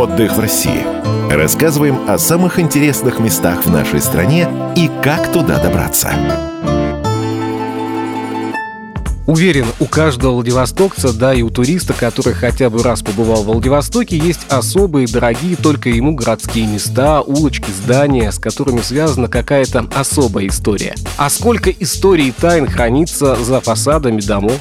Отдых в России. Рассказываем о самых интересных местах в нашей стране и как туда добраться. Уверен, у каждого владивостокца, да и у туриста, который хотя бы раз побывал в Владивостоке, есть особые, дорогие только ему городские места, улочки, здания, с которыми связана какая-то особая история. А сколько историй и тайн хранится за фасадами домов?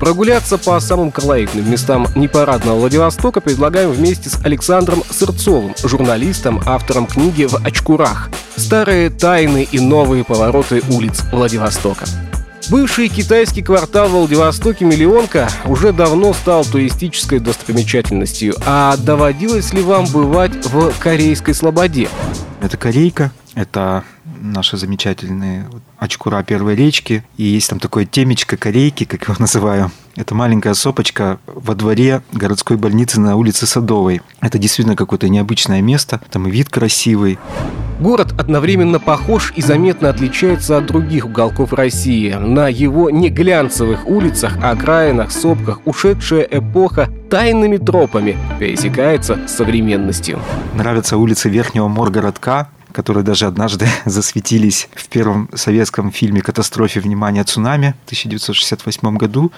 Прогуляться по самым колоритным местам непарадного Владивостока предлагаем вместе с Александром Сырцовым, журналистом, автором книги «В очкурах. Старые тайны и новые повороты улиц Владивостока». Бывший китайский квартал в Владивостоке «Миллионка» уже давно стал туристической достопримечательностью. А доводилось ли вам бывать в Корейской Слободе? Это Корейка, это наши замечательные очкура первой речки. И есть там такое темечко корейки, как его называю. Это маленькая сопочка во дворе городской больницы на улице Садовой. Это действительно какое-то необычное место. Там и вид красивый. Город одновременно похож и заметно отличается от других уголков России. На его не глянцевых улицах, окраинах, сопках ушедшая эпоха тайными тропами пересекается с современностью. Нравятся улицы Верхнего Моргородка, которые даже однажды засветились в первом советском фильме «Катастрофе. Внимание! Цунами» в 1968 году.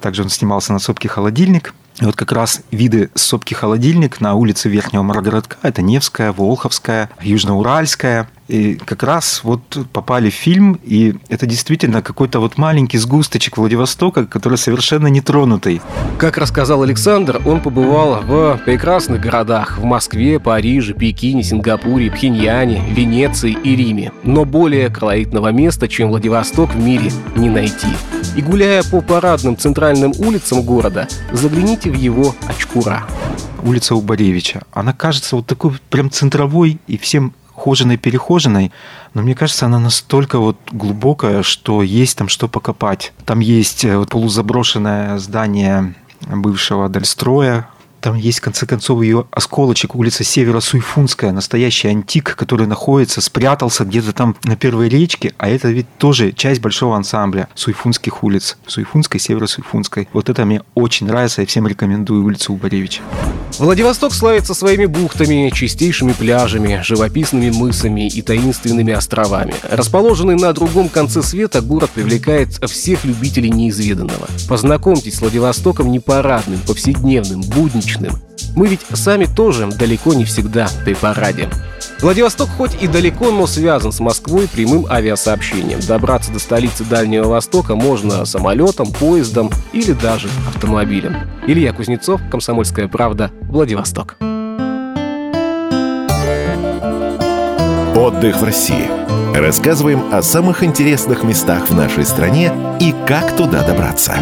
Также он снимался на сопке «Холодильник». И вот как раз виды сопки «Холодильник» на улице Верхнего Маргородка – это Невская, Волховская, Южноуральская, и как раз вот попали в фильм, и это действительно какой-то вот маленький сгусточек Владивостока, который совершенно нетронутый. Как рассказал Александр, он побывал в прекрасных городах – в Москве, Париже, Пекине, Сингапуре, Пхеньяне, Венеции и Риме. Но более колоритного места, чем Владивосток, в мире не найти. И гуляя по парадным центральным улицам города, загляните в его очкура. Улица Убаревича. Она кажется вот такой прям центровой и всем хоженой-перехоженной, но мне кажется, она настолько вот глубокая, что есть там что покопать. Там есть э, вот полузаброшенное здание бывшего Дальстроя, там есть, в конце концов, ее осколочек, улица Северо-Суйфунская, настоящий антик, который находится, спрятался где-то там на первой речке, а это ведь тоже часть большого ансамбля Суйфунских улиц, Суйфунской, Северо-Суйфунской. Вот это мне очень нравится, я всем рекомендую улицу Убаревича. Владивосток славится своими бухтами, чистейшими пляжами, живописными мысами и таинственными островами. Расположенный на другом конце света, город привлекает всех любителей неизведанного. Познакомьтесь с Владивостоком непарадным, повседневным, будничным. Мы ведь сами тоже далеко не всегда при параде. Владивосток хоть и далеко, но связан с Москвой прямым авиасообщением. Добраться до столицы Дальнего Востока можно самолетом, поездом или даже автомобилем. Илья Кузнецов, Комсомольская правда, Владивосток. Отдых в России. Рассказываем о самых интересных местах в нашей стране и как туда добраться.